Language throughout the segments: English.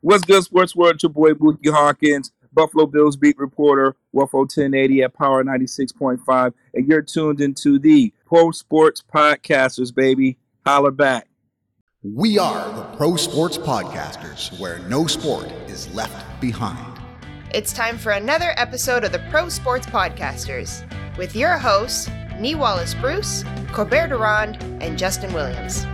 What's good, Sports World? It's your boy Bookie Hawkins, Buffalo Bills beat reporter, WFO 1080 at Power 96.5, and you're tuned into the Pro Sports Podcasters, baby. Holler back. We are the Pro Sports Podcasters, where no sport is left behind. It's time for another episode of the Pro Sports Podcasters with your hosts, Nee Wallace Bruce, Corbett Durand, and Justin Williams.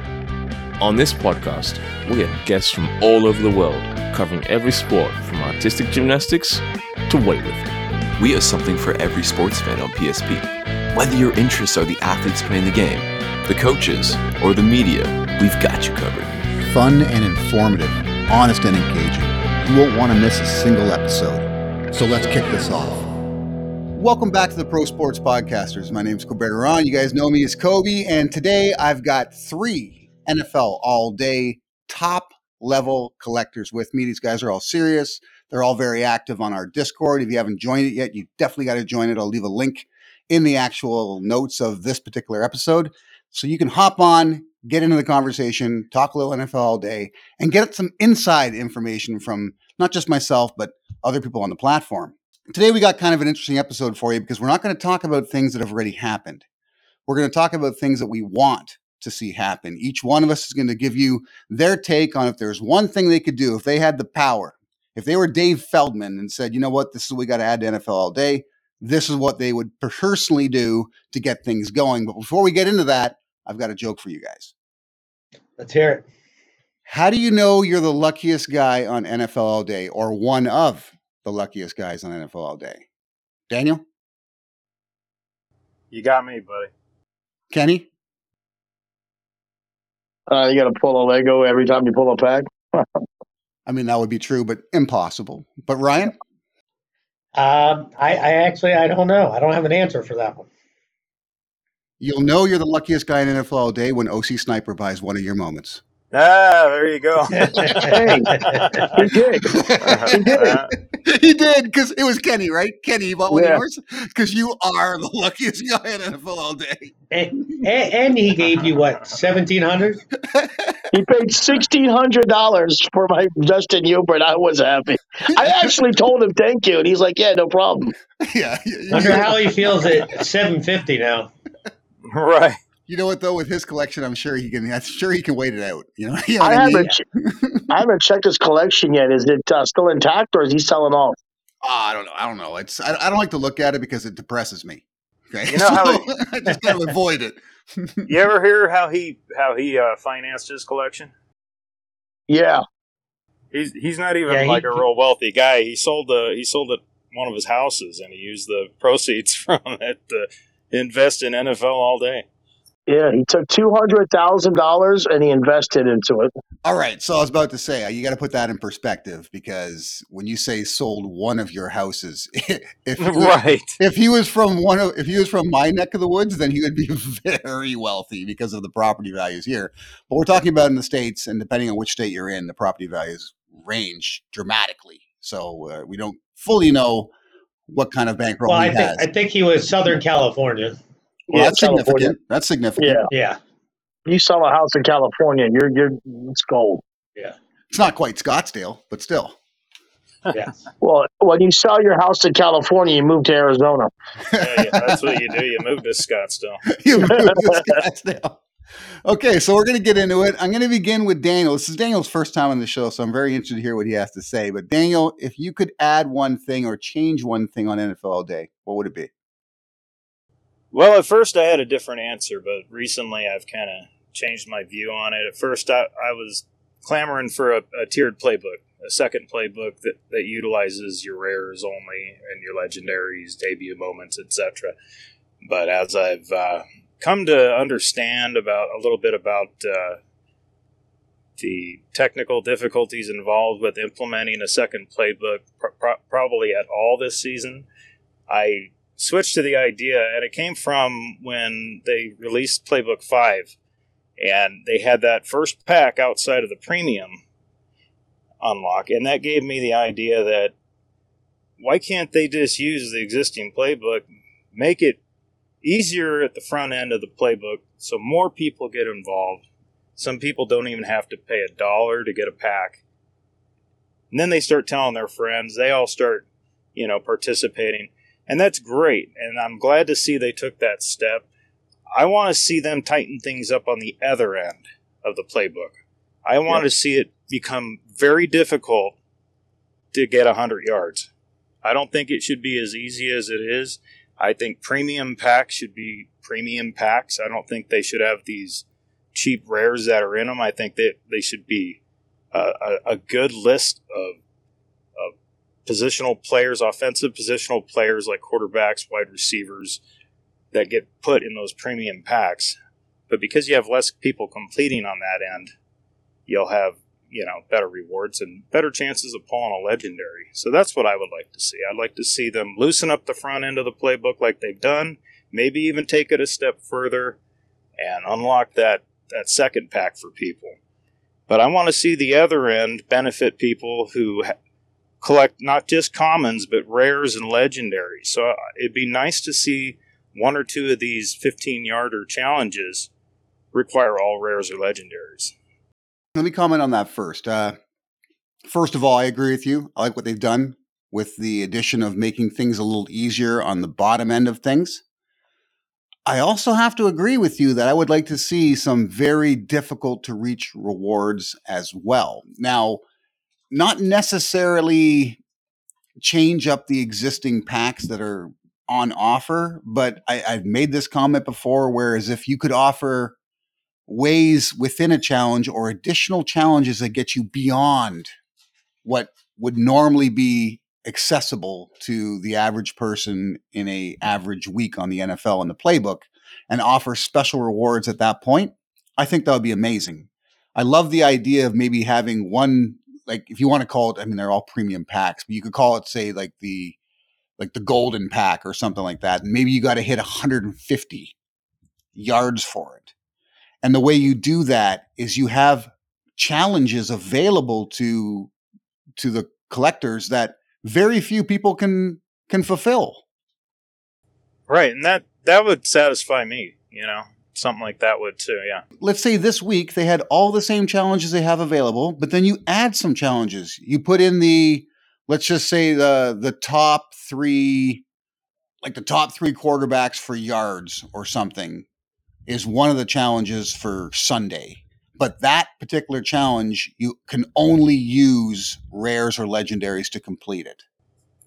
On this podcast, we have guests from all over the world covering every sport from artistic gymnastics to weightlifting. We have something for every sports fan on PSP. Whether your interests are the athletes playing the game, the coaches, or the media, we've got you covered. Fun and informative, honest and engaging. You won't want to miss a single episode. So let's kick this off. Welcome back to the Pro Sports Podcasters. My name is Corbett Durand. You guys know me as Kobe, and today I've got three NFL all day top level collectors with me. These guys are all serious. They're all very active on our Discord. If you haven't joined it yet, you definitely got to join it. I'll leave a link in the actual notes of this particular episode. So you can hop on, get into the conversation, talk a little NFL all day, and get some inside information from not just myself, but other people on the platform. Today, we got kind of an interesting episode for you because we're not going to talk about things that have already happened. We're going to talk about things that we want to see happen. Each one of us is going to give you their take on if there's one thing they could do, if they had the power, if they were Dave Feldman and said, you know what, this is what we got to add to NFL all day, this is what they would personally do to get things going. But before we get into that, I've got a joke for you guys. Let's hear it. How do you know you're the luckiest guy on NFL all day or one of the luckiest guys on NFL all day? Daniel? You got me, buddy. Kenny? Uh, you got to pull a Lego every time you pull a pack. I mean, that would be true, but impossible. But Ryan? Um, I, I actually I don't know. I don't have an answer for that one. You'll know you're the luckiest guy in NFL all day when OC Sniper buys one of your moments. Ah, there you go. hey, he did. He did. he did because it was Kenny, right? Kenny, you bought one Yeah. of yours because you are the luckiest guy in NFL all day. and, and, and he gave you what seventeen hundred? He paid sixteen hundred dollars for my Justin Herbert. I was happy. I actually told him thank you, and he's like, "Yeah, no problem." yeah, you, Wonder how he feels at seven fifty now. right. You know what though? With his collection, I'm sure he can. I'm sure he can wait it out. You know, you know I what I mean? haven't. I haven't checked his collection yet. Is it uh, still intact, or is he selling off? Oh, I don't know. I don't know. It's I, I don't like to look at it because it depresses me. Okay, You know how So, I just kind of avoid it. You ever hear how he how he uh, financed his collection? Yeah, He's he's not even Yeah, he- like a real wealthy guy. He sold the he sold it one of his houses and he used the proceeds from it to invest in NFL all day. Yeah. He took two hundred thousand dollars and he invested into it. All right, so I was about to say uh, you got to put that in perspective because when you say sold one of your houses, if right. if he was from one of if he was from my neck of the woods, then he would be very wealthy because of the property values here. But we're talking about in the states, and depending on which state you're in, the property values range dramatically. So uh, we don't fully know what kind of bankroll Well, he I think has. I think he was Southern California. Well, yeah, that's California. significant. That's significant. Yeah, Yeah, you sell a house in California, you're you're it's gold. Yeah. It's not quite Scottsdale, but still. yeah. Well, when you sell your house in California, you move to Arizona. Yeah, yeah, that's what you do. You move to Scottsdale. you moved to Scottsdale. Okay, so we're going to get into it. I'm going to begin with Daniel. This is Daniel's first time on the show, so I'm very interested to hear what he has to say. But Daniel, if you could add one thing or change one thing on NFL all day, what would it be? Well, at first I had a different answer, but recently I've kind of changed my view on it. At first I, I was clamoring for a, a tiered playbook, a second playbook that, that utilizes your rares only and your legendaries, debut moments, etc. But as I've uh, come to understand about a little bit about uh, the technical difficulties involved with implementing a second playbook, pr- pr- probably at all this season, I switched to the idea, and it came from when they released Playbook 5, and they had that first pack outside of the premium unlock, and that gave me the idea that why can't they just use the existing playbook, make it easier at the front end of the playbook so more people get involved? Some people don't even have to pay a dollar to get a pack. And then they start telling their friends. They all start, you know, participating. And that's great. And I'm glad to see they took that step. I want to see them tighten things up on the other end of the playbook. I want to see it become very difficult to get 100 yards. I don't think it should be as easy as it is. I think premium packs should be premium packs. I don't think they should have these cheap rares that are in them. I think that they should be a, a, a good list of positional players, offensive positional players like quarterbacks, wide receivers that get put in those premium packs. But because you have less people completing on that end, you'll have you know better rewards and better chances of pulling a legendary. So that's what I would like to see. I'd like to see them loosen up the front end of the playbook like they've done, maybe even take it a step further and unlock that that second pack for people. But I want to see the other end benefit people who collect not just commons but rares and legendaries. So uh, it'd be nice to see one or two of these 15 yarder challenges require all rares or legendaries. Let me comment on that first. Uh, first of all, I agree with you. I like what they've done with the addition of making things a little easier on the bottom end of things. I also have to agree with you that I would like to see some very difficult to reach rewards as well. Now, not necessarily change up the existing packs that are on offer, but I, have made this comment before. Whereas if you could offer ways within a challenge or additional challenges that get you beyond what would normally be accessible to the average person in a average week on the NFL and the playbook and offer special rewards at that point, I think that would be amazing. I love the idea of maybe having one like if you want to call it I mean they're all premium packs, but you could call it say like the like the golden pack or something like that. And maybe you got to hit 150 yards for it. And the way you do that is you have challenges available to to the collectors that very few people can can fulfill. Right, and that that would satisfy me, you know. Something like that would too, yeah. Let's say this week they had all the same challenges they have available, but then you add some challenges. You put in the let's just say the the top 3 like the top 3 quarterbacks for yards or something is one of the challenges for Sunday. But that particular challenge, you can only use rares or legendaries to complete it.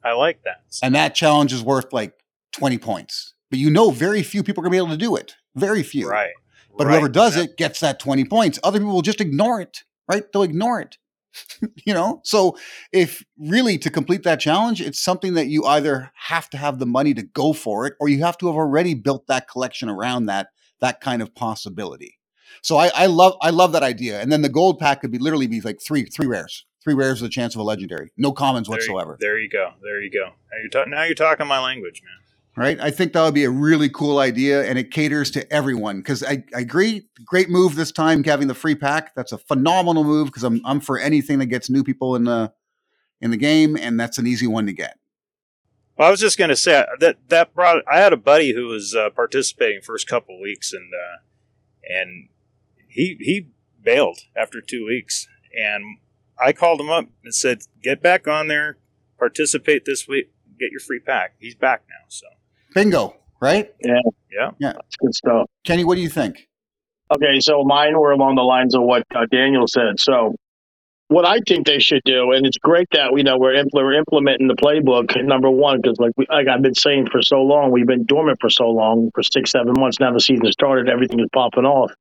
I like that. And that challenge is worth like 20 points. But you know, very few people are going to be able to do it. Very few. Right. But right. whoever does it gets that 20 points. Other people will just ignore it, right? They'll ignore it. you know? So if really to complete that challenge, it's something that you either have to have the money to go for it or you have to have already built that collection around that that kind of possibility. So I, I love I love that idea. And then the gold pack could be literally be like three three rares, three rares with a chance of a legendary, no commons there whatsoever. You, there you go, there you go. Now you're, ta- now you're talking my language, man. Right, I think that would be a really cool idea, and it caters to everyone. Because I, I agree, great move this time having the free pack. That's a phenomenal move because I'm I'm for anything that gets new people in the in the game, and that's an easy one to get. Well, I was just going to say that that brought. I had a buddy who was uh, participating first couple weeks, and uh, and he he bailed after two weeks, and I called him up and said, "Get back on there, participate this week, get your free pack." He's back now, so bingo, right? Yeah, yeah, yeah, that's good stuff. Kenny, what do you think? Okay, so mine were along the lines of what uh, Daniel said. So what I think they should do, and it's great that we know we're, impl- we're implementing the playbook. Number one, because like we, like I've been saying for so long, we've been dormant for so long, for six, seven months now. The season started, everything is popping off.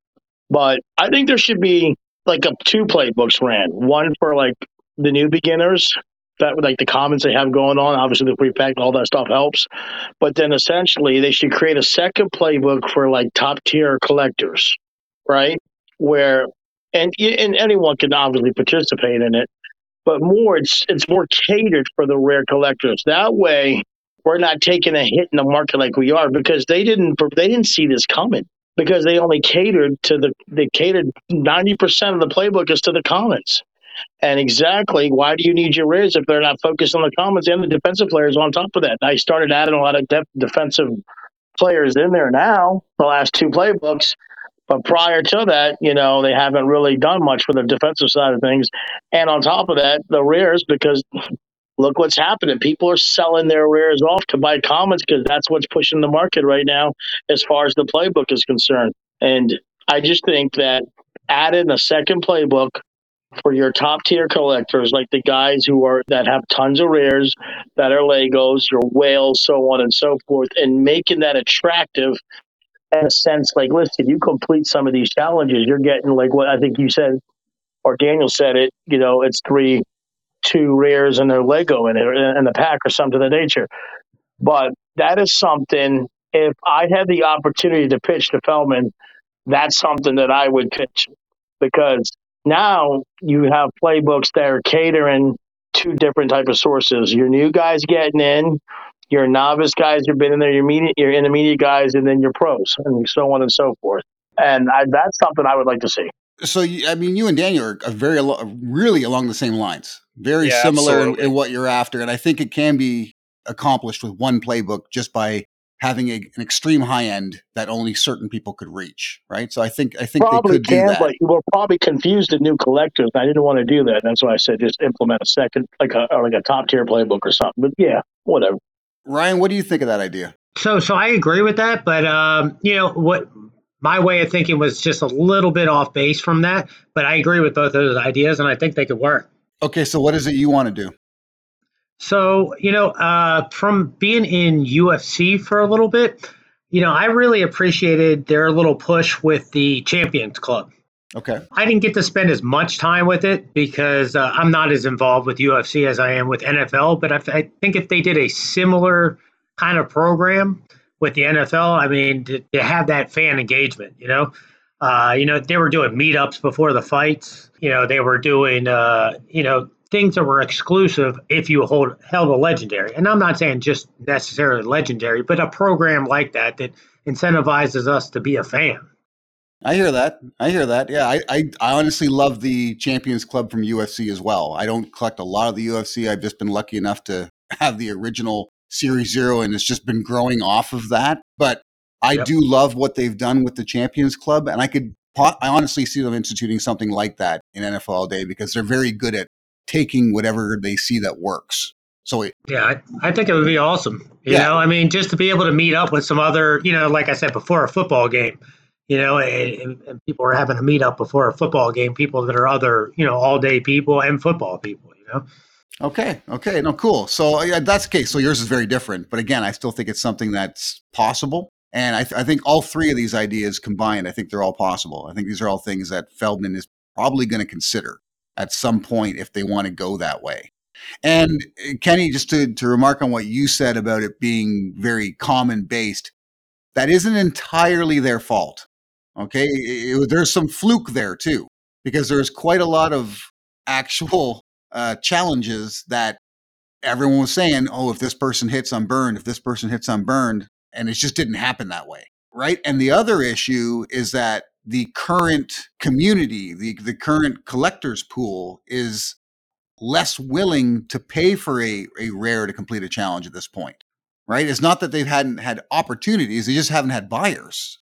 But I think there should be like a two playbooks ran. One for like the new beginners, that like the comments they have going on. Obviously, the pre-pack, all that stuff helps. But then essentially, they should create a second playbook for like top tier collectors, right? Where and and anyone can obviously participate in it, but more it's it's more catered for the rare collectors. That way, we're not taking a hit in the market like we are because they didn't they didn't see this coming because they only catered to the they catered ninety percent of the playbook is to the commons. And exactly why do you need your rares if they're not focused on the commons and the defensive players on top of that? I started adding a lot of def- defensive players in there now, the last two playbooks, But prior to that, you know, they haven't really done much for the defensive side of things. And on top of that, the rears, because look what's happening. People are selling their rears off to buy commons because that's what's pushing the market right now as far as the playbook is concerned. And I just think that adding a second playbook for your top tier collectors, like the guys who are that have tons of rares, that are Legos, your whales, so on and so forth, and making that attractive in a sense, like, listen, you complete some of these challenges, you're getting like what I think you said, or Daniel said it, you know, it's three, two rares and a Lego in it, in the pack or something of the nature. But that is something, if I had the opportunity to pitch to Feldman, that's something that I would pitch because now you have playbooks that are catering to different type of sources. Your new guys getting in, your novice guys who've been in there, your immediate, your intermediate guys, and then your pros, and so on and so forth. And I, that's something I would like to see. So, you, I mean, you and Daniel are, very, really along the same lines, very yeah, similar in, in, what you're after. And I think it can be accomplished with one playbook just by having a, an extreme high end that only certain people could reach, right? So I think I think probably they could can, do that. But we're probably confused the new collectors. I didn't want to do that. That's why I said just implement a second, like a like a top tier playbook or something. But yeah, whatever. Ryan, what do you think of that idea? So, so I agree with that, but um, you know what? My way of thinking was just a little bit off base from that, but I agree with both of those ideas, and I think they could work. Okay, so what is it you want to do? So, you know, uh, from being in UFC for a little bit, you know, I really appreciated their little push with the Champions Club. Okay. I didn't get to spend as much time with it because uh, I'm not as involved with UFC as I am with NFL. But I, I, think if they did a similar kind of program with the NFL, I mean, to, to have that fan engagement, you know, uh, you know, they were doing meetups before the fights. You know, they were doing, uh, you know, things that were exclusive if you hold held a legendary. And I'm not saying just necessarily legendary, but a program like that that incentivizes us to be a fan. I hear that. I hear that. Yeah, I, I, I, honestly love the Champions Club from UFC as well. I don't collect a lot of the UFC. I've just been lucky enough to have the original Series Zero, and it's just been growing off of that. But I yep. do love what they've done with the Champions Club, and I could, I honestly see them instituting something like that in NFL all day because they're very good at taking whatever they see that works. So it, yeah, I, I, think it would be awesome. You yeah. know, I mean, just to be able to meet up with some other, you know, like I said before, a football game you know, and, and, people are having a meet up before a football game, people that are other, you know, all day people and football people, you know. Okay. Okay. No, cool. So uh, yeah, that's the case. So yours is very different, but again, I still think it's something that's possible. And I, th- I think all three of these ideas combined, I think they're all possible. I think these are all things that Feldman is probably going to consider at some point if they want to go that way. And uh, Kenny, just to, to remark on what you said about it being very common based, that isn't entirely their fault. Okay, it, it, there's some fluke there too, because there's quite a lot of actual uh, challenges that everyone was saying, "Oh, if this person hits, I'm burned. If this person hits, I'm burned," and it just didn't happen that way, right? And the other issue is that the current community, the the current collectors pool, is less willing to pay for a, a rare to complete a challenge at this point right it's not that they hadn't had opportunities they just haven't had buyers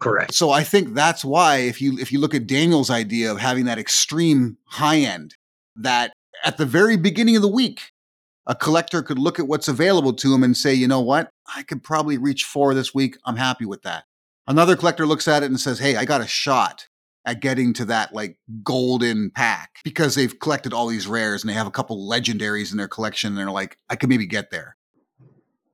Correct. So I think that's why if you if you look at Daniel's idea of having that extreme high end, that at the very beginning of the week, a collector could look at what's available to him and say, you know what, I could probably reach four this week. I'm happy with that. Another collector looks at it and says, hey, I got a shot at getting to that like golden pack because they've collected all these rares and they have a couple legendaries in their collection and they're like, I could maybe get there.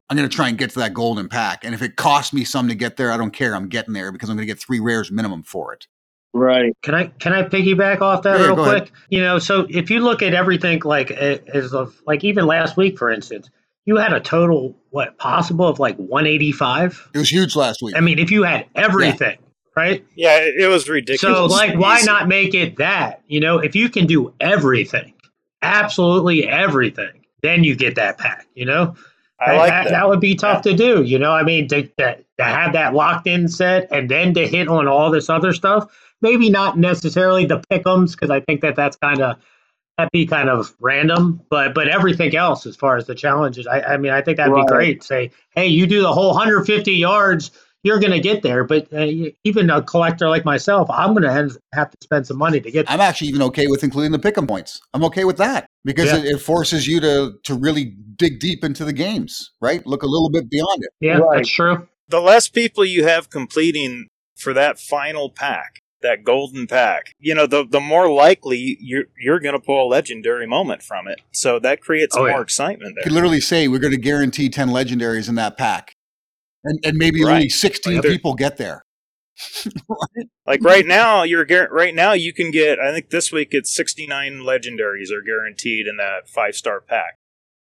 I'm going to try and get to that golden pack. And if it costs me some to get there, I don't care. I'm getting there because I'm going to get three rares minimum for it. Right. Can I can I piggyback off that yeah, real quick? Ahead. You know, so if you look at everything like as of like even last week, for instance, you had a total what possible of like 185. It was huge last week. I mean, if you had everything, yeah. right? Yeah, it was ridiculous. So like, why not make it that? You know, if you can do everything, absolutely everything, then you get that pack. You know, I like that, that. that. would be tough yeah. to do. You know, I mean, to, to, to have that locked in set and then to hit on all this other stuff. Maybe not necessarily the pickums because I think that that's kind of that'd be kind of random. But but everything else as far as the challenges, I, I mean, I think that'd right. be great. Say, hey, you do the whole 150 yards. you're going to get there. But uh, even a collector like myself, I'm going to have to spend some money to get. I'm actually even okay with including the pick'em points. I'm okay with that because Yeah. it, it forces you to to really dig deep into the games, right? Look a little bit beyond it. Yeah, Right. that's true. the less people you have completing for that final pack, that golden pack, you know, the the more likely you're you're going to pull a legendary moment from it. So that creates Oh, more yeah. excitement There, You could literally say we're going to guarantee 10 legendaries in that pack. And, and maybe Right. only 16 Like, people get there. Like right now, you're guar- right now you can get. I think this week it's 69 legendaries are guaranteed in that five star pack.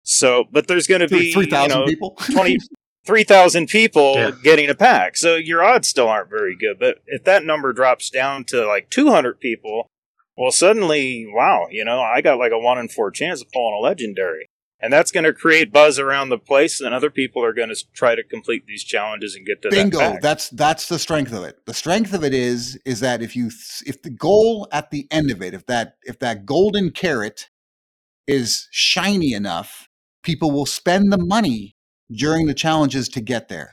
So, but there's going to be 3,000 you know, people. 20 3,000 people Yeah. getting a pack. So your odds still aren't very good. But if that number drops down to like 200 people, well, suddenly, wow, you know, I got like a one in four chance of pulling a legendary. And that's going to create buzz around the place, and other people are going to try to complete these challenges and get to Bingo. that pack. That's that's the strength of it. The strength of it is is that if you if the goal at the end of it, if that if that golden carrot is shiny enough, people will spend the money during the challenges to get there.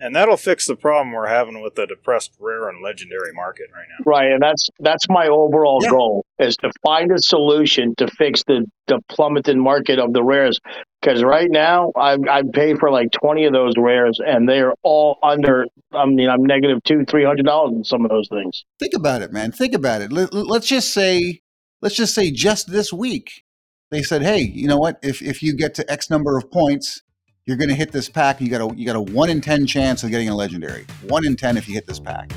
And that'll fix the problem we're having with the depressed rare and legendary market right now. Right, and that's that's my overall Yeah. goal is to find a solution to fix the the plummeting market of the rares. Because right now, I I pay for like twenty of those rares, and they're all under. I mean, I'm negative two, three hundred dollars in some of those things. Think about it, man. Think about it. Let, let's just say let's just say just this week they said, "Hey, you know what? If if you get to X number of points, you're going to hit this pack. And you got a you got a 1 in 10 chance of getting a legendary. 1 in 10 if you hit this pack."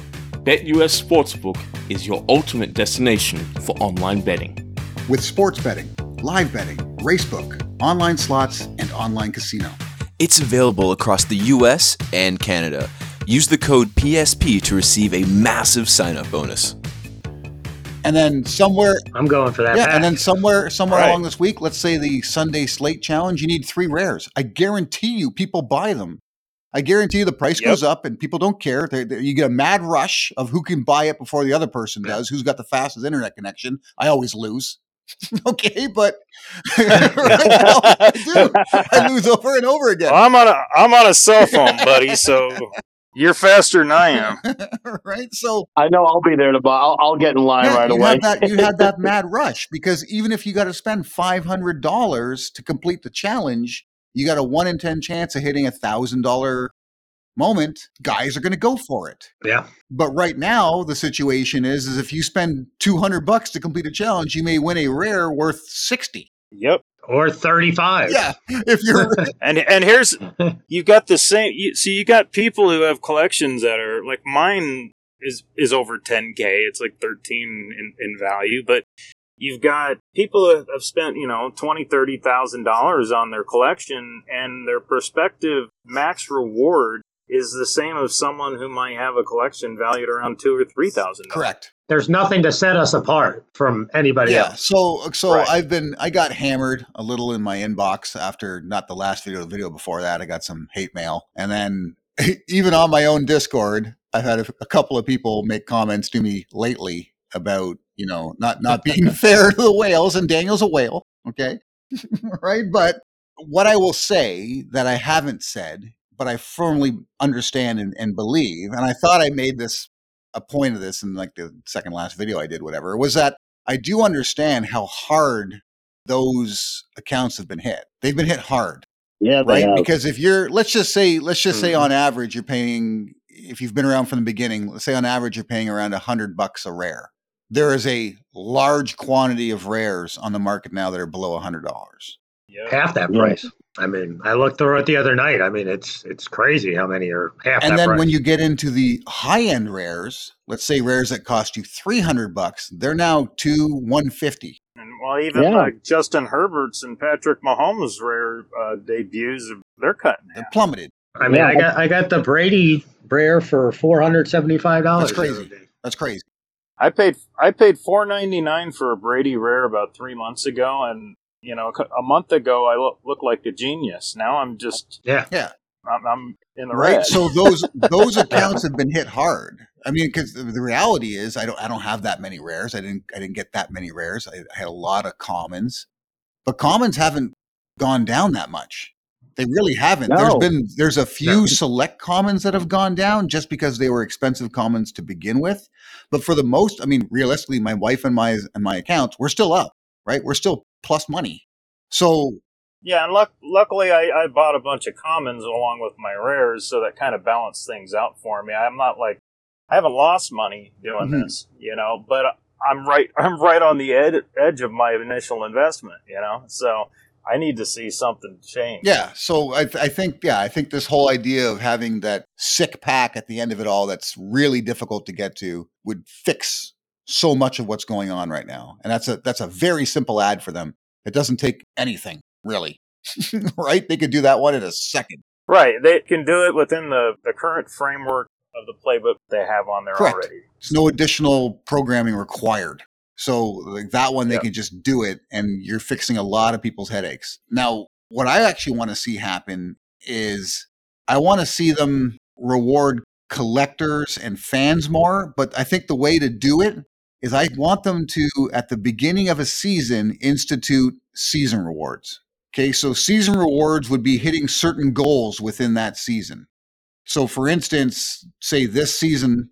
BetUS Sportsbook is your ultimate destination for online betting. with sports betting, live betting, racebook, online slots, and online casino. It's available across the US and Canada. Use the code PSP to receive a massive sign up bonus. And then somewhere, I'm going for that. yeah, pack. and then somewhere, somewhere Right. along this week, let's say the Sunday slate challenge, you need three rares. I guarantee you, people buy them. I guarantee you, the price Yep. goes up, and people don't care. They- they- you get a mad rush of who can buy it before the other person does. Who's got the fastest internet connection? I always lose. okay, but right now, I do. I lose over and over again. Well, I'm on a I'm on a cell phone, buddy. So you're faster than I am. right? So I know I'll be there to buy. I'll, I'll get in line yeah, right you away. had that you had that mad rush because even if you got to spend five hundred dollars to complete the challenge, you got a one in ten chance of hitting a thousand dollar moment. Guys are going to go for it. yeah, But right now, the situation is is if you spend two hundred bucks to complete a challenge, you may win a rare worth sixty. Yep. Or 35. Yeah, if you're And and here's you've got the same. You, so you got people who have collections that are like mine is is over 10k. It's like 13 in, in value, but you've got people who have spent you know 20 30 thousand dollars on their collection, and their prospective max reward is the same as someone who might have a collection valued around two or three thousand. correct. There's nothing to set us apart from anybody Yeah. else. So so Right. I've been I got hammered a little in my inbox after not the last video, the video before that. I got some hate mail, and then even on my own Discord, I've had a, a couple of people make comments to me lately about you know not not being fair to the whales, and Daniel's a whale, okay, right? But what I will say that I haven't said, but I firmly understand and, and believe, and I thought I made this a point of this in like the second last video I did, whatever, was that I do understand how hard those accounts have been hit. They've been hit hard, yeah, right? have. Because if you're, let's just say, let's just say Mhm. on average, you're paying, if you've been around from the beginning, let's say on average, you're paying around a hundred bucks a rare. There is a large quantity of rares on the market now that are below a hundred dollars. Yep. Half that Yeah. price. I mean, I looked through it the other night. I mean, it's it's crazy how many are half And that then price. when you get into the high end rares, let's say rares that cost you 300 bucks, they're now two 150. And well, even Yeah. like Justin Herbert's and Patrick Mahomes' rare uh, debuts, they're cutting. They're plummeted. I mean, Yeah. I got I got the Brady Rare for four hundred seventy five dollars. That's crazy. That's crazy. I paid I paid four ninety nine for a Brady rare about three months ago, and you know, a month ago I look, looked like a genius. Now I'm just Yeah. Yeah. I'm, I'm in the right red. so those those accounts have been hit hard i mean because the, the reality is i don't i don't have that many rares i didn't i didn't get that many rares i, I had a lot of commons but commons haven't gone down that much They really haven't. There's been there's a few No. select commons that have gone down just because they were expensive commons to begin with. But for the most, I mean, realistically, my wife and my and my accounts, we're still up, right? We're still plus money. So Yeah, and luck- luckily I, I bought a bunch of commons along with my rares, so that kind of balanced things out for me. I'm not like I haven't lost money doing Mhm. this, you know, but I'm right I'm right on the ed- edge of my initial investment, you know, so I need to see something change. Yeah. So I, I think, yeah, I think this whole idea of having that sick pack at the end of it all that's really difficult to get to would fix so much of what's going on right now. And that's a that's a very simple ad for them. It doesn't take anything, really. right? They could do that one in a second. Right, they can do it within the, the current framework of the playbook they have on there Correct. already. There's no additional programming required. So like that one, they Yep. can just do it, and you're fixing a lot of people's headaches. Now, what I actually want to see happen is I want to see them reward collectors and fans more. But I think the way to do it is I want them to, at the beginning of a season, institute season rewards. Okay, so season rewards would be hitting certain goals within that season. So, for instance, say this season,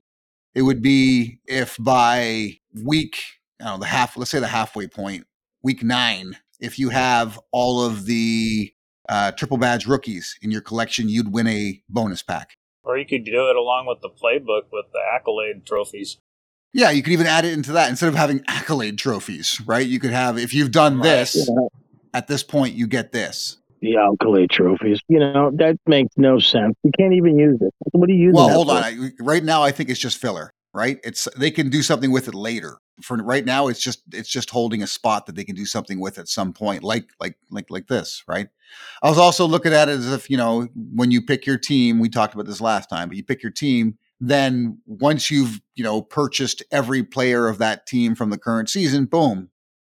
it would be if by week, I don't know, the half, let's say the halfway point, week nine, if you have all of the uh, triple badge rookies in your collection, you'd win a bonus pack. Or you could do it along with the playbook with the accolade trophies. Yeah, you could even add it into that instead of having accolade trophies, right? You could have, if you've done this, Yeah. at this point, you get this. The accolade trophies. You know, that makes no sense. You can't even use it. What are you using Well, hold for? on. I, right now, I think it's just filler, right? It's they can do something with it later. For right now, it's just it's just holding a spot that they can do something with at some point, like like like like this, right? I was also looking at it as if you know when you pick your team. We talked about this last time, but you pick your team. Then once you've you know purchased every player of that team from the current season, boom,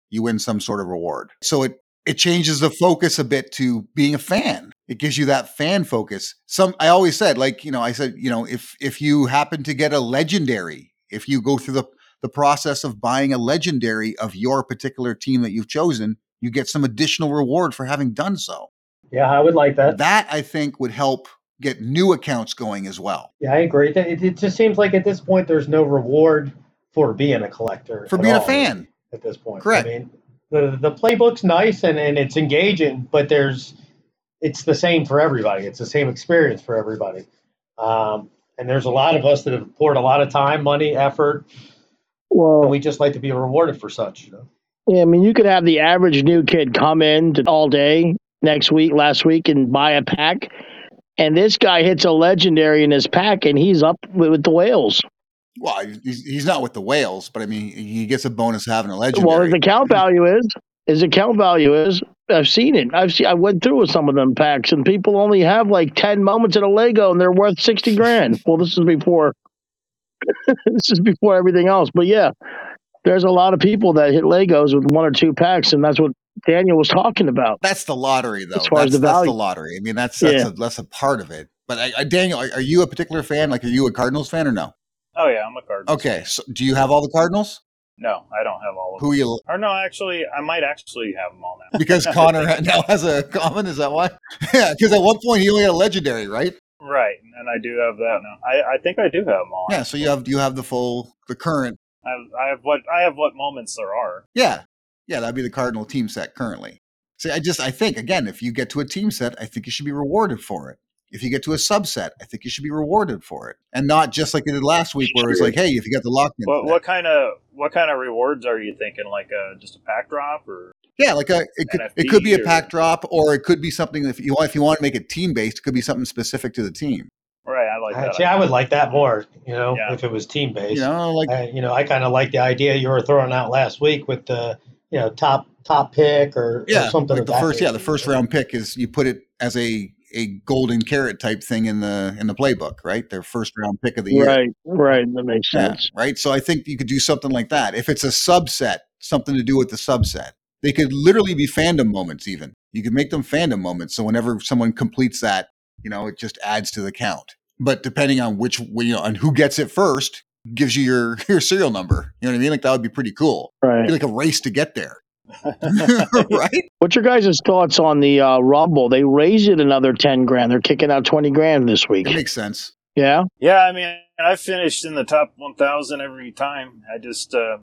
you win some sort of reward. So it it changes the focus a bit to being a fan. It gives you that fan focus. Some I always said, like, you know, I said, you know, if if you happen to get a legendary, if you go through the the process of buying a legendary of your particular team that you've chosen, you get some additional reward for having done so. Yeah, I would like that. That I think would help get new accounts going as well. Yeah, I agree. It, it just seems like at this point there's no reward for being a collector. For at being a fan. at this point. Correct. I mean, the the playbook's nice and, and it's engaging, but there's it's the same for everybody. It's the same experience for everybody. Um, and there's a lot of us that have poured a lot of time, money, effort, and Well, we just like to be rewarded for such. You know? yeah, I mean, you could have the average new kid come in all day next week, last week, and buy a pack. And this guy hits a legendary in his pack, and he's up with, with the whales. Well, he's, he's not with the whales, but I mean, he gets a bonus having a legendary. Well, his account value is his account value is. I've seen it. I've seen. I went through with some of them packs, and people only have like ten moments in a Lego, and they're worth sixty grand. Well, this is before. this is before everything else, but yeah, there's a lot of people that hit Legos with one or two packs, and that's what Daniel was talking about. That's the lottery, though. As far that's, as the that's the lottery. I mean, that's that's, Yeah. a, that's a part of it. But I, I, Daniel, are, are you a particular fan? Like, are you a Cardinals fan or no? Oh yeah, I'm a Cardinals. Okay, so do you have all the Cardinals? No, I don't have all of them. Who you? Or no, actually, I might actually have them all now. Because Connor now has a common. Is that why? yeah, because at one point he only had a legendary, right? right, and I do have that now. I, I think I do have them all. Yeah. So you have you have the full the current. I have, I have what I have what moments there are. Yeah, yeah. That'd be the Cardinal team set currently. See, I just I think again, if you get to a team set, I think you should be rewarded for it. If you get to a subset, I think you should be rewarded for it, and not just like you did last week, where it's like, hey, if you got the lock in, What what kind of what kind of rewards are you thinking? Like a just a pack drop or Yeah, like a it could it could be a pack or- drop, or it could be something if you want if you want to make it team based, it could be something specific to the team. right? I like that. See, I would like that more. You know, Yeah. if it was team based. You know, like I, you know, I kind of like the idea you were throwing out last week with the, you know, top top pick or, or yeah, something. like the that first yeah the first round pick is you put it as a a golden carrot type thing in the in the playbook, right? Their first round pick of the year. Right, right. That makes Yeah, sense. right. So I think you could do something like that. If it's a subset, something to do with the subset, they could literally be fandom moments. Even you could make them fandom moments. So whenever someone completes that, you know, it just adds to the count. But depending on which, you know, on who gets it first, gives you your your serial number. You know what I mean? Like that would be pretty cool. Right. Be like a race to get there. right? What's your guys' thoughts on the uh, Rumble? They raised it another ten grand. They're kicking out twenty grand this week. It makes sense. Yeah, Yeah, I mean, I finished in the top 1,000 every time. I just, uh,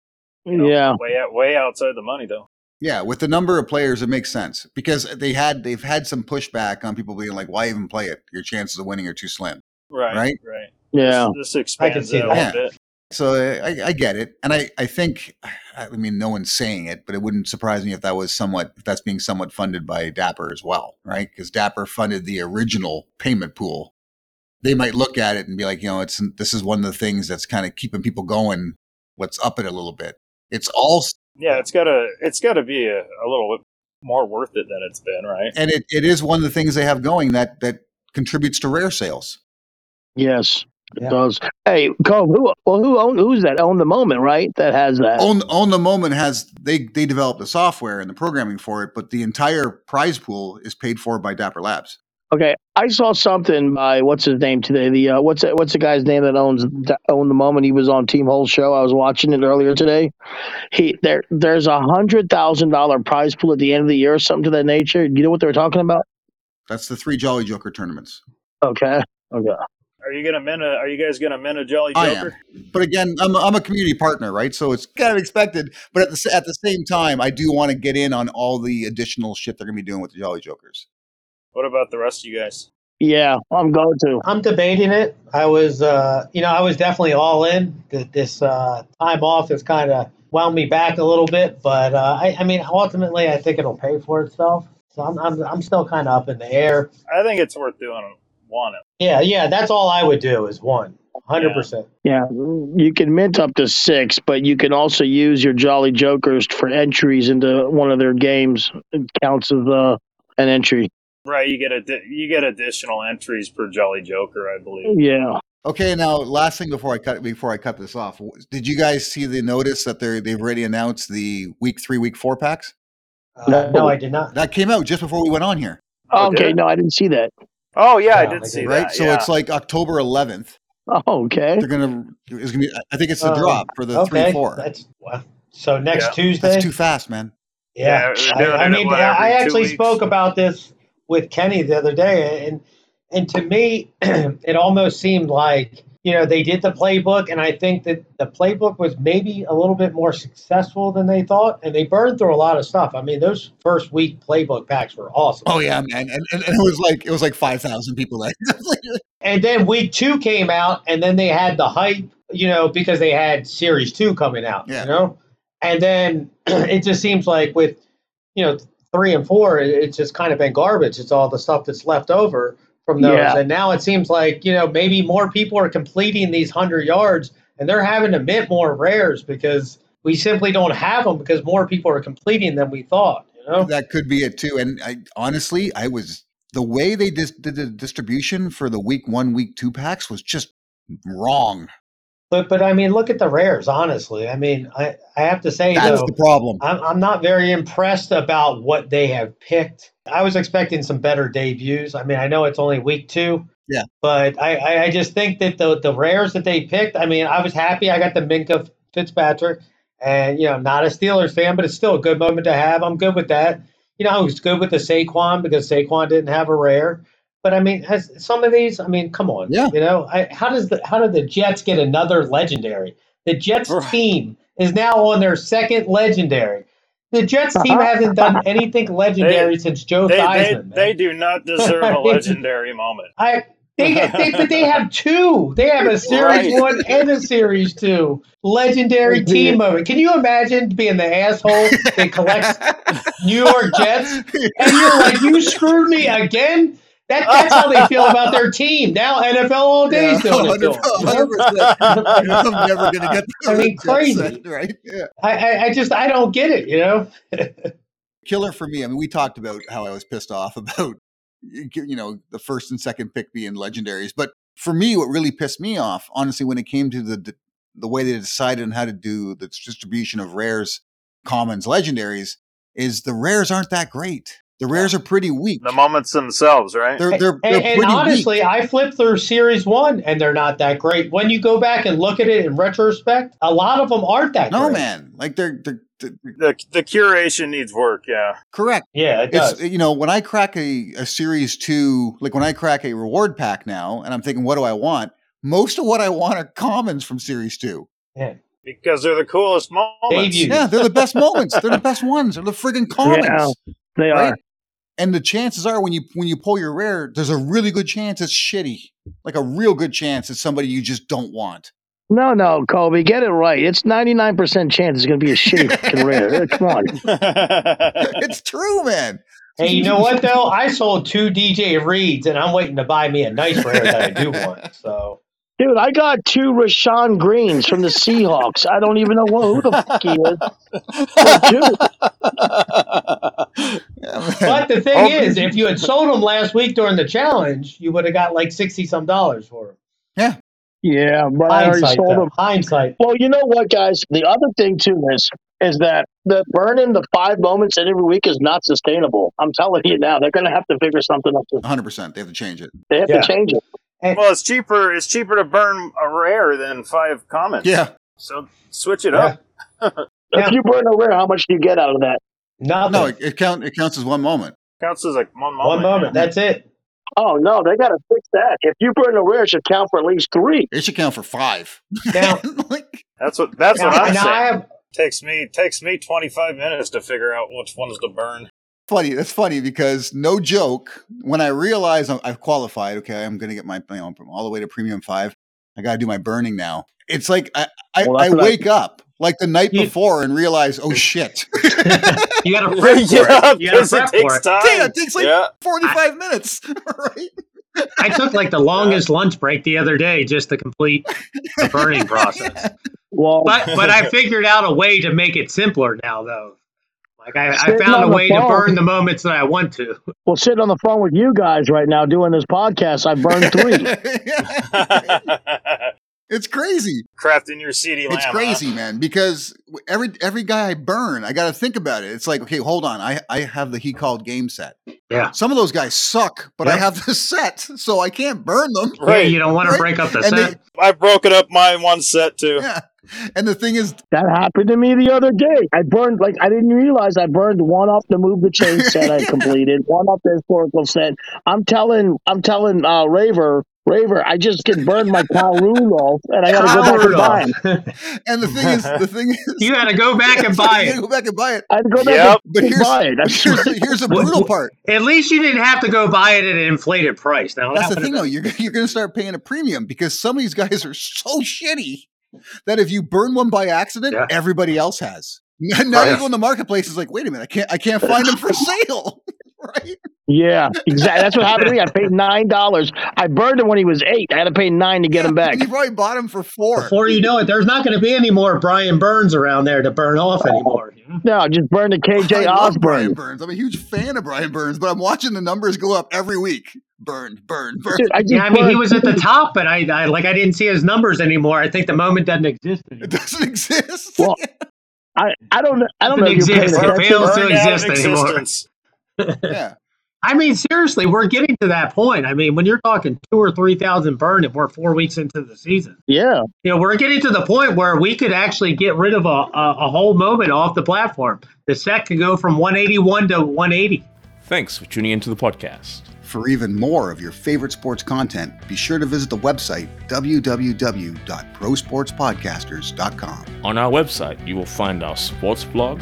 you know, yeah. way out, way outside the money though. Yeah, with the number of players, it makes sense because they had they've had some pushback on people being like, "Why even play it? Your chances of winning are too slim." Right, Right? right. Yeah. This, this expands see it a that. little bit. So I, I get it, and I, I think, I mean, no one's saying it, but it wouldn't surprise me if that was somewhat, if that's being somewhat funded by Dapper as well, right? Because Dapper funded the original payment pool. They might look at it and be like, you know, it's this is one of the things that's kind of keeping people going. Let's up it a little bit. It's all, Yeah, it's gotta, it's gotta be a, a little bit more worth it than it's been, right? and it, it is one of the things they have going that that contributes to rare sales. Yes, it Yeah. does. Hey, Cove, who well who own who's that? Own the moment, right? That has that. Own Own the Moment has they they developed the software and the programming for it, but the entire prize pool is paid for by Dapper Labs. Okay, I saw something by what's his name today. The uh, what's what's the guy's name that owns own the moment? He was on Team Whole show. I was watching it earlier today. He there there's a hundred thousand dollar prize pool at the end of the year or something to that nature. You know what they're talking about? That's the three Jolly Joker tournaments. Okay, okay. Are you gonna min a, Are you guys gonna min a Jolly Joker? I Joker? But again, I'm, I'm a community partner, right? So it's kind of expected. But at the at the same time, I do want to get in on all the additional shit they're going to be doing with the Jolly Jokers. What about the rest of you guys? Yeah, I'm going to. I'm debating it. I was, uh, you know, I was definitely all in. Th- This uh, time off has kind of wound me back a little bit, but uh, I, I mean, ultimately, I think it'll pay for itself. So I'm, I'm, I'm still kind of up in the air. I think it's worth doing one. Yeah, yeah, that's all I would do is one. one, hundred percent. Yeah, you can mint up to six, but you can also use your Jolly Jokers for entries into one of their games. It counts as uh, an entry. Right, you get a you get additional entries per Jolly Joker, I believe. Yeah. Okay, now last thing before I cut before I cut this off, did you guys see the notice that they they've already announced the week three, week four packs? Uh, no, I did not. That came out just before we went on here, Oh, okay, no, I didn't see that. Oh yeah, I did see didn't. right? so yeah. it's like October 11th. Oh, okay. They're gonna it's gonna be. I think it's the Um, drop for the okay, three four. that's well, so next Yeah. Tuesday. That's too fast, man. Yeah, Yeah, I, I mean, what, I actually weeks? spoke about this with Kenny the other day, and and to me, it almost seemed like you know they did the playbook, and I think that the playbook was maybe a little bit more successful than they thought, and they burned through a lot of stuff. I mean, those first week playbook packs were awesome. Oh yeah, man, and, and, and it was like it was like five thousand people there. And then week two came out, and then they had the hype, you know, because they had series two coming out, Yeah. you know? And then it just seems like with, you know, three and four, it's just kind of been garbage. It's all the stuff that's left over from those. Yeah. And now it seems like, you know, maybe more people are completing these 100 yards and they're having to mint more rares because we simply don't have them because more people are completing than we thought, you know? that could be it too. And I honestly, I was the way they dis- did the distribution for the week one, week two packs was just wrong. But, but I mean, look at the rares, honestly. I mean, I, I have to say, That's though, the problem. I'm, I'm not very impressed about what they have picked. I was expecting some better debuts. I mean, I know it's only week two. Yeah. But I, I, I just think that the the rares that they picked, I mean, I was happy I got the Minkah Fitzpatrick. And, you know, not a Steelers fan, but it's still a good moment to have. I'm good with that. You know, I was good with the Saquon because Saquon didn't have a rare. But I mean, has some of these, I mean, come on. Yeah. You know, I, how does the how did the Jets get another legendary? The Jets Right. team is now on their second legendary. The Jets team uh-huh. hasn't done anything legendary since Joe they, they, Theismann. man. they do not deserve a legendary moment. I they, they but they have two. They have a series Right. one and a series two legendary team moment. Can you imagine being the asshole that collects New York Jets and you're like, you screwed me again? That, that's how they feel about their team. Now NFL all day is doing it 100%. I'm never gonna get. I mean, Jet crazy. set, right? Yeah. I, I, I just I don't get it, you know? Killer for me. I mean, we talked about how I was pissed off about you know the first and second pick being legendaries, but for me, what really pissed me off, honestly, when it came to the the way they decided on how to do the distribution of rares, commons, legendaries, is the rares aren't that great. The rares are pretty weak. The moments themselves, right? They're they're, they're And, and pretty honestly, weak. I flipped through series one and they're not that great. When you go back and look at it in retrospect, a lot of them aren't that great. No great. man, like they're they're the- The the curation needs work. Yeah. correct. Yeah, it It's does. you know when I crack a, a series two, like when I crack a reward pack now, and I'm thinking, what do I want? Most of what I want are commons from series two. Yeah Because they're the coolest moments. Debut. Yeah, they're the best moments. They're the best ones. They're the friggin' commons. Yeah, they right? are. And the chances are when you when you pull your rare, there's a really good chance it's shitty. Like a real good chance it's somebody you just don't want. No, no, Kobe, get it right. It's ninety nine percent chance it's going to be a shitty fucking rare. Come on. it's true, man. Hey, you know what though? I sold two DJ Reeds, and I'm waiting to buy me a nice rare that I do want. So Dude, I got two Rasheem Greens from the Seahawks. I don't even know who the fuck he is. For. Yeah. But the thing Oh, is, if you had sold them last week during the challenge, you would have got like sixty some dollars for them. Yeah, Yeah, but I already sold though. them. Hindsight. Well, you know what, guys? The other thing too is is that the burning the five moments in every week is not sustainable. I'm telling you now, they're going to have to figure something up. 100%. They have to change it. they have Yeah. to change it. Well, it's cheaper. It's cheaper to burn a rare than five comments. Yeah. So switch it Yeah. up. If you burn a rare, how much do you get out of that? Nothing. No, it, it, count, it counts as one moment. Counts as like one moment. One moment. That's it. Oh no, they got to fix that. If you burn a rare, it should count for at least three. It should count for five. Now, like, That's what. That's what I'm now saying. I have takes me takes me 25 minutes to figure out which ones to burn. Funny. That's funny because no joke. When I realize I'm, I've qualified, okay, I'm going to get my you know, all the way to premium five. I got to do my burning now. It's like I I, Well, I that's what I- wake up like the night You- before and realize, oh shit, you got to prep for yeah, it. You got to 'cause it prep for takes it. time. Damn, it takes like yeah. 45 minutes, right? I took like the longest lunch break the other day just to complete the burning process. Well, But but I figured out a way to make it simpler now though. Like I, I found a the way to phone. burn the moments that I want to. well, sitting on the phone with you guys right now doing this podcast, I burned three. it's crazy. Crafting your CD. It's huh? crazy, man. Because every every guy I burn, I got to think about it. It's like, okay, hold on. I I have the he called game set. Yeah. Some of those guys suck, but I have the set, so I can't burn them. Yeah, Right. you don't want to break up the And they- set. I've broken up my one set too. Yeah. And the thing is, that happened to me the other day. I burned like I didn't realize I burned one off the move the chain set I completed, one off the historical set. I'm telling I'm telling uh, Raver Raver, I just get burned my Kyle Rudolph, and I got to go back and buy it. And the thing is, the thing is, you got to go back and buy it. gotta go back and buy it. I had to go back Yep. But and buy it. That's here's, the, here's the brutal part. At least you didn't have to go buy it at an inflated price. Now That's the would've thing, though. You're you're going to start paying a premium because some of these guys are so shitty that if you burn one by accident, Yeah. everybody else has. Now Right. you go in the marketplace. It's like, wait a minute, I can't I can't find them for sale. right? yeah, exactly. That's what happened to me. I paid nine dollars. I burned him when he was eight. I had to pay nine to get him back. And you probably bought him for four. Before you know it, there's not going to be any more Brian Burns around there to burn off anymore. No, just burned a KJ I love Brian Osborne. Burns. I'm a huge fan of Brian Burns, but I'm watching the numbers go up every week. Burned, burned, burned. Dude, I Yeah, I mean, he was at the top, but I, I like I didn't see his numbers anymore. I think the moment doesn't exist It doesn't exist. Well, I, I don't I don't know Doesn't if you're paying exist. It fails to Burned out of exist anymore. existence. Yeah. I mean, seriously, we're getting to that point. I mean, when you're talking two or three thousand burn, and we're four weeks into the season, Yeah, you know, we're getting to the point where we could actually get rid of a, a, a whole moment off the platform. The set could go from 181 to 180. Thanks for tuning into the podcast. For even more of your favorite sports content, be sure to visit the website www.prosportspodcasters.com. On our website, you will find our sports blog,